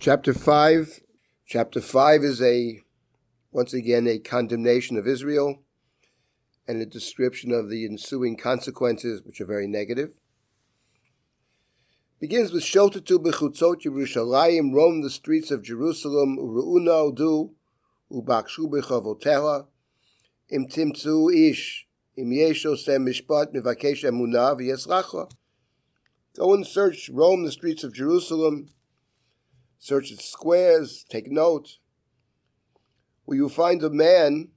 Chapter 5. Chapter 5 is a, once again, a condemnation of Israel and a description of the ensuing consequences, which are very negative. Begins with Shotatu bechutzot Yerushalayim, roam the streets of Jerusalem, uru'una udu, ubakshu bechavotela, im ish, im yesho sem mishpat mivakesh emunah v'yesracha. Go and search, roam the streets of Jerusalem, search its squares, take note. Will you find a man,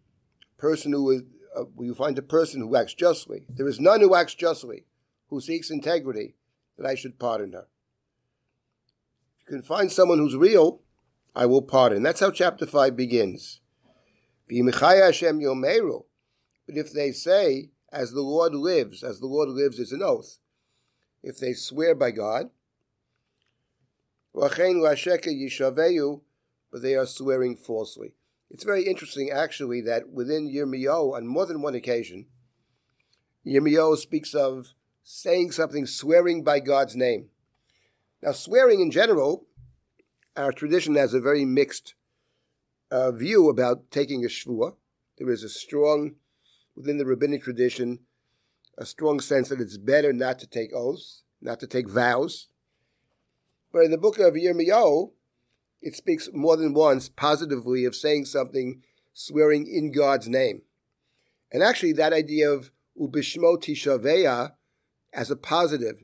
person who is, uh, will you find a person who acts justly? There is none who acts justly, who seeks integrity, that I should pardon her. If you can find someone who's real, I will pardon. That's how chapter 5 begins. But if they say, as the Lord lives, as the Lord lives is an oath, if they swear by God, but they are swearing falsely. It's very interesting, actually, that within Yirmiyahu, on more than one occasion, Yirmiyahu speaks of saying something, swearing by God's name. Now, swearing in general, our tradition has a very mixed uh, view about taking a shvuah. There is a strong, within the rabbinic tradition, a strong sense that it's better not to take oaths, not to take vows, but in the book of Yirmiyahu, it speaks more than once positively of saying something, swearing in God's name. And actually, that idea of ubishmo tishaveya as a positive,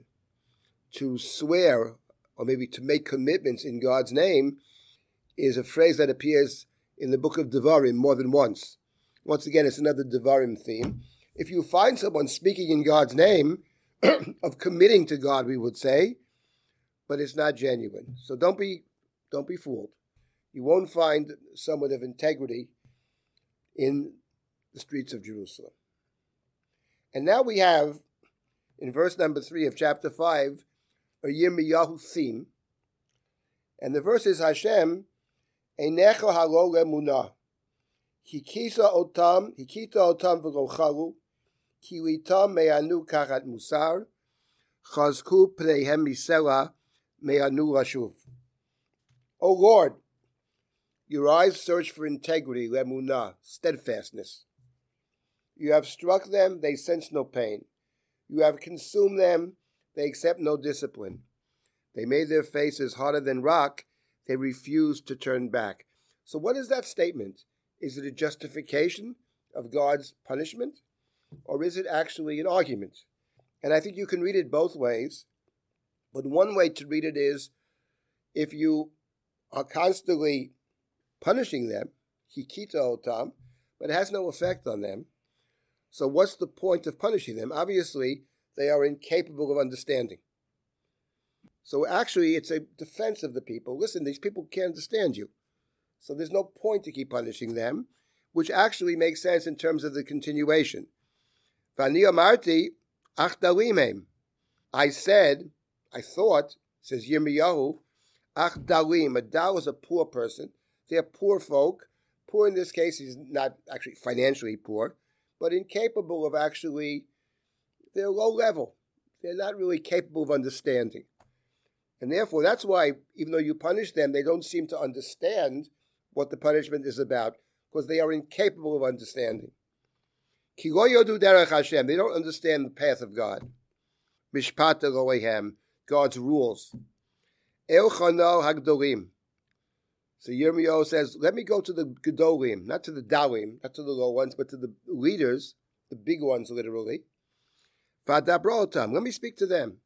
to swear or maybe to make commitments in God's name, is a phrase that appears in the book of Devarim more than once. Once again, it's another Devarim theme. If you find someone speaking in God's name, of committing to God, we would say, but it's not genuine. So don't be don't be fooled. You won't find someone of integrity in the streets of Jerusalem. And now we have in verse number three of chapter five a Yirmiyahu theme, and the verse is Hashem Einecha halo lemuna hikisa otam hikita otam v'lochalu kiwitam me'anu kachat musar chazku pneihem misela Me'anu Rashuv. O Lord, your eyes search for integrity, lemunah, steadfastness. You have struck them, they sense no pain. You have consumed them, they accept no discipline. They made their faces harder than rock, they refuse to turn back. So, what is that statement? Is it a justification of God's punishment? Or is it actually an argument? And I think you can read it both ways. But one way to read it is if you are constantly punishing them, hikita otam, but it has no effect on them. So what's the point of punishing them? Obviously, they are incapable of understanding. So actually, it's a defense of the people. Listen, these people can't understand you. So there's no point to keep punishing them, which actually makes sense in terms of the continuation. Vani amarti I said, I thought, says Yirmiyahu, Ach Dalim, a Dal is a poor person. They're poor folk. Poor in this case, he's not actually financially poor, but incapable of actually, they're low level. They're not really capable of understanding. And therefore, that's why, even though you punish them, they don't seem to understand what the punishment is about, because they are incapable of understanding. They don't understand the path of God. Mishpat Elohem. God's rules. Elchano Hagdolim. So Yirmiyahu says, let me go to the Gedolim, not to the Dalim, not to the low ones, but to the leaders, the big ones literally. Fadabrotam, let me speak to them.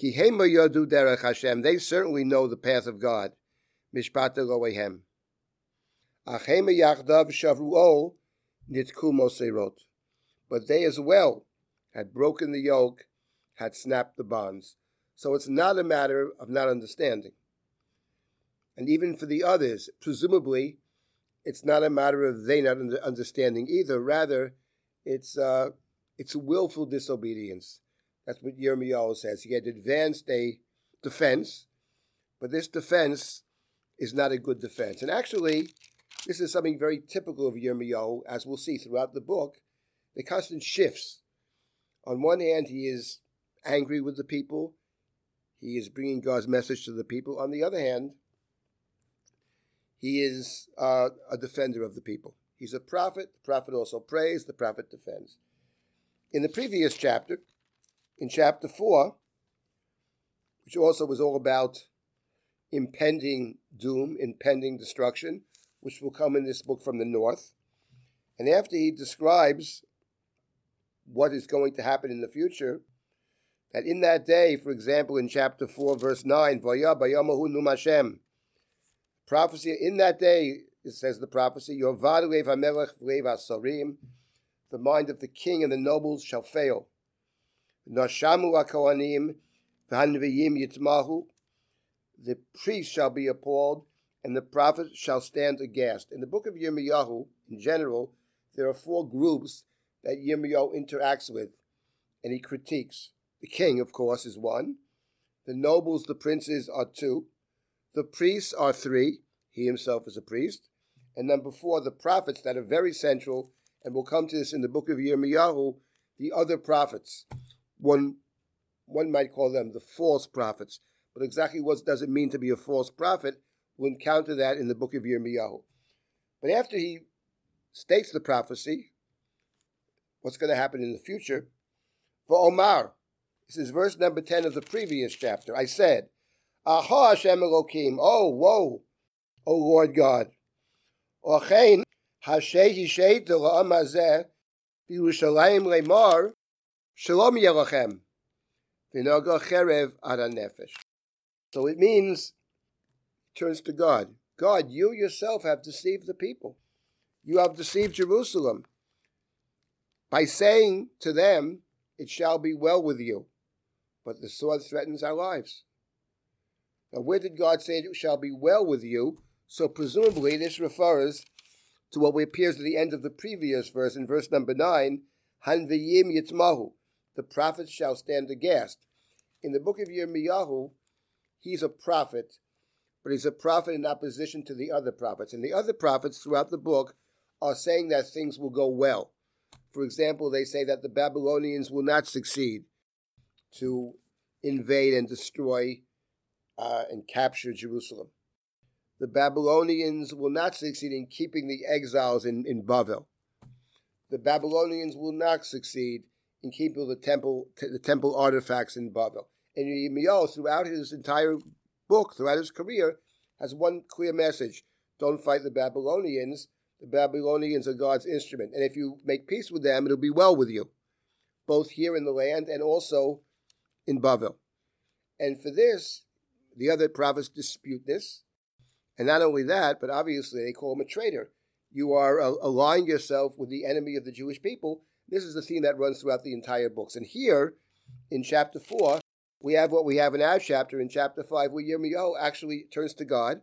Derech Hashem, they certainly know the path of God. Mishpat Elohem. Achema yachdav shavruo. But they as well had broken the yoke, had snapped the bonds. So it's not a matter of not understanding. And even for the others, presumably, it's not a matter of they not understanding either. Rather, it's uh, it's willful disobedience. That's what Yirmiyahu says. He had advanced a defense, but this defense is not a good defense. And actually, this is something very typical of Yirmiyahu, as we'll see throughout the book. The constant shifts. On one hand, he is angry with the people. He is bringing God's message to the people. On the other hand, he is uh, a defender of the people. He's a prophet. The prophet also prays, the prophet defends. In the previous chapter, in chapter 4, which also was all about impending doom, impending destruction, which will come in this book from the north. And after he describes what is going to happen in the future, that in that day, for example, in chapter 4, verse 9, Hashem, prophecy, in that day, it says the prophecy, the mind of the king and the nobles shall fail. The priest shall be appalled, and the prophet shall stand aghast. In the book of Yirmiyahu, in general, there are four groups that Yirmiyahu interacts with, and he critiques. The king, of course, is one. The nobles, the princes, are two. The priests are three. He himself is a priest. And number four, the prophets that are very central, and we'll come to this in the book of Yirmiyahu, the other prophets. One, one might call them the false prophets. But exactly what does it mean to be a false prophet? We'll encounter that in the book of Yirmiyahu. But after he states the prophecy, what's going to happen in the future, for Omar, this is verse number 10 of the previous chapter. I said, Aha Hashem Elokim, oh, woe, O Lord God. Ochein, Hashem Yishet La'am Hazeh, Yerushalayim Lemar, Shalom Yerachem, V'noga Cherev Nefesh. So it means, turns to God. God, you yourself have deceived the people. You have deceived Jerusalem by saying to them, It shall be well with you. But the sword threatens our lives. Now, where did God say it shall be well with you? So, presumably, this refers to what appears at the end of the previous verse, in verse number 9 Hanviyim Yitzmahu, the prophets shall stand aghast. In the book of Yirmiyahu, he's a prophet, but he's a prophet in opposition to the other prophets. And the other prophets throughout the book are saying that things will go well. For example, they say that the Babylonians will not succeed to invade and destroy uh, and capture Jerusalem. The Babylonians will not succeed in keeping the exiles in, in Bavel. The Babylonians will not succeed in keeping the temple the temple artifacts in Bavel. And Yirmiyahu, throughout his entire book, throughout his career, has one clear message: Don't fight the Babylonians. The Babylonians are God's instrument, and if you make peace with them, it'll be well with you, both here in the land and also in Bavel. And for this, the other prophets dispute this. And not only that, but obviously they call him a traitor. You are uh, allying yourself with the enemy of the Jewish people. This is the theme that runs throughout the entire books. And here, in chapter 4, we have what we have in our chapter in chapter 5, where Yirmiyahu actually turns to God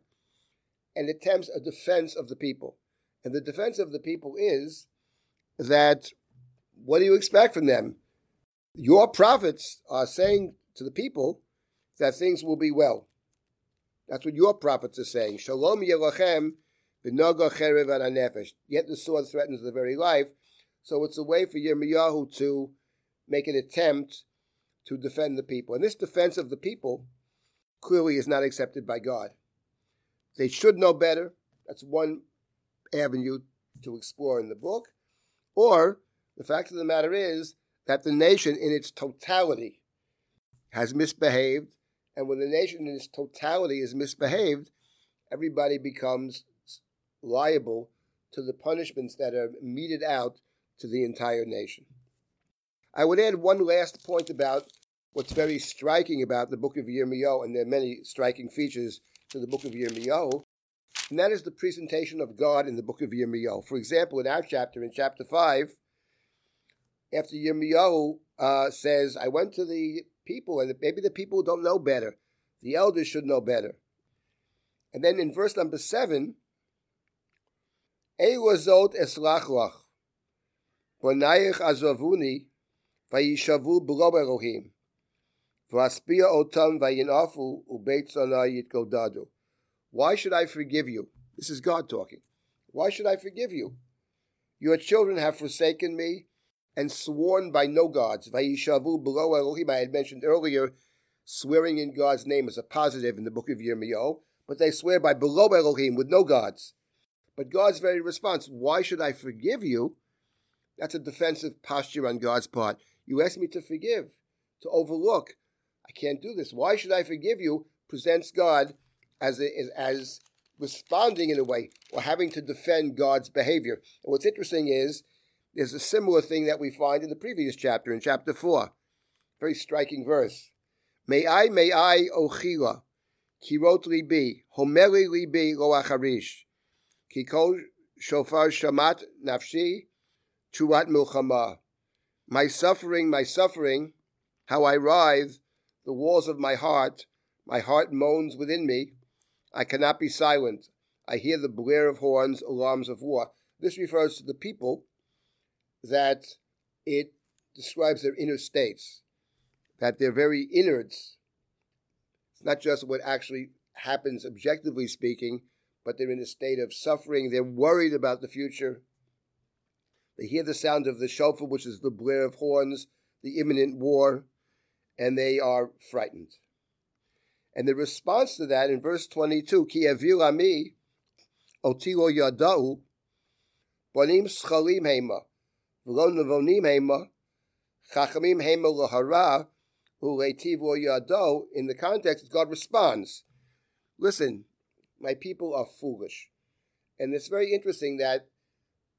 and attempts a defense of the people. And the defense of the people is that what do you expect from them? Your prophets are saying to the people that things will be well. That's what your prophets are saying. Shalom nefesh. Yet the sword threatens the very life. So it's a way for Yirmiyahu to make an attempt to defend the people. And this defense of the people clearly is not accepted by God. They should know better. That's one avenue to explore in the book. Or the fact of the matter is that the nation in its totality has misbehaved. And when the nation in its totality is misbehaved, everybody becomes liable to the punishments that are meted out to the entire nation. I would add one last point about what's very striking about the book of Yirmiyahu, and there are many striking features to the book of Yirmiyahu, and that is the presentation of God in the book of Yirmiyahu. For example, in our chapter, in chapter 5, after Yirmiyahu uh, says, I went to the people, and maybe the people don't know better. The elders should know better. And then in verse number 7, Eiwazot eslachlach, bonayich azavuni, vayishavu b'lo Elohim, v'aspia otam vayinafu ubeit yitgodadu. Why should I forgive you? This is God talking. Why should I forgive you? Your children have forsaken me and sworn by no gods. Vayishavu below Elohim. I had mentioned earlier, swearing in God's name is a positive in the book of Yirmiyahu, but they swear by below Elohim with no gods. But God's very response, why should I forgive you? That's a defensive posture on God's part. You ask me to forgive, to overlook. I can't do this. Why should I forgive you? Presents God as, a, as responding in a way or having to defend God's behavior. And what's interesting is there's a similar thing that we find in the previous chapter, in chapter 4. Very striking verse. May I, may I, ochila, kirot libi, homeli libi lo acharish, kiko shofar shamat nafshi, chuat milchama. My suffering, my suffering, how I writhe, the walls of my heart, my heart moans within me. I cannot be silent. I hear the blare of horns, alarms of war. This refers to the people that it describes their inner states, that their very innards, it's not just what actually happens objectively speaking, but they're in a state of suffering. They're worried about the future. They hear the sound of the shofar, which is the blare of horns, the imminent war, and they are frightened. And the response to that in verse 22, Ki ami otilo yadau, bonim schalim hema, nevonim hema, chachamim hema lahara, u'leitiv yado, in the context, God responds, listen, my people are foolish. And it's very interesting that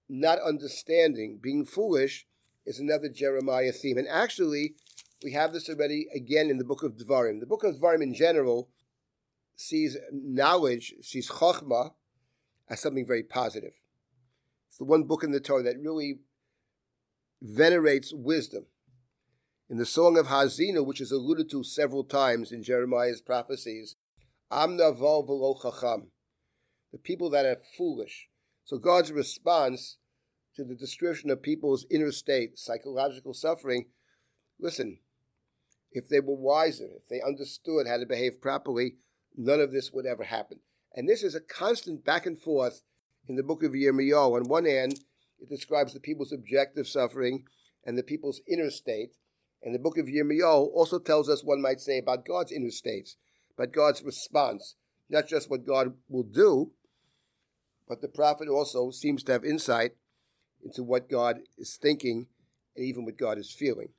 not understanding, being foolish, is another Jeremiah theme. And actually, we have this already again in the book of Devarim. The book of Devarim in general sees knowledge, sees chokhmah as something very positive. It's the one book in the Torah that really venerates wisdom. In the Song of Ha'azinu, which is alluded to several times in Jeremiah's prophecies, v'lo chacham, the people that are foolish. So God's response to the description of people's inner state, psychological suffering, listen, if they were wiser, if they understood how to behave properly, none of this would ever happen. And this is a constant back and forth in the book of Yirmiyahu. On one hand, it describes the people's objective suffering and the people's inner state. And the book of Yirmiyahu also tells us, one might say, about God's inner states, but God's response, not just what God will do, but the prophet also seems to have insight into what God is thinking and even what God is feeling.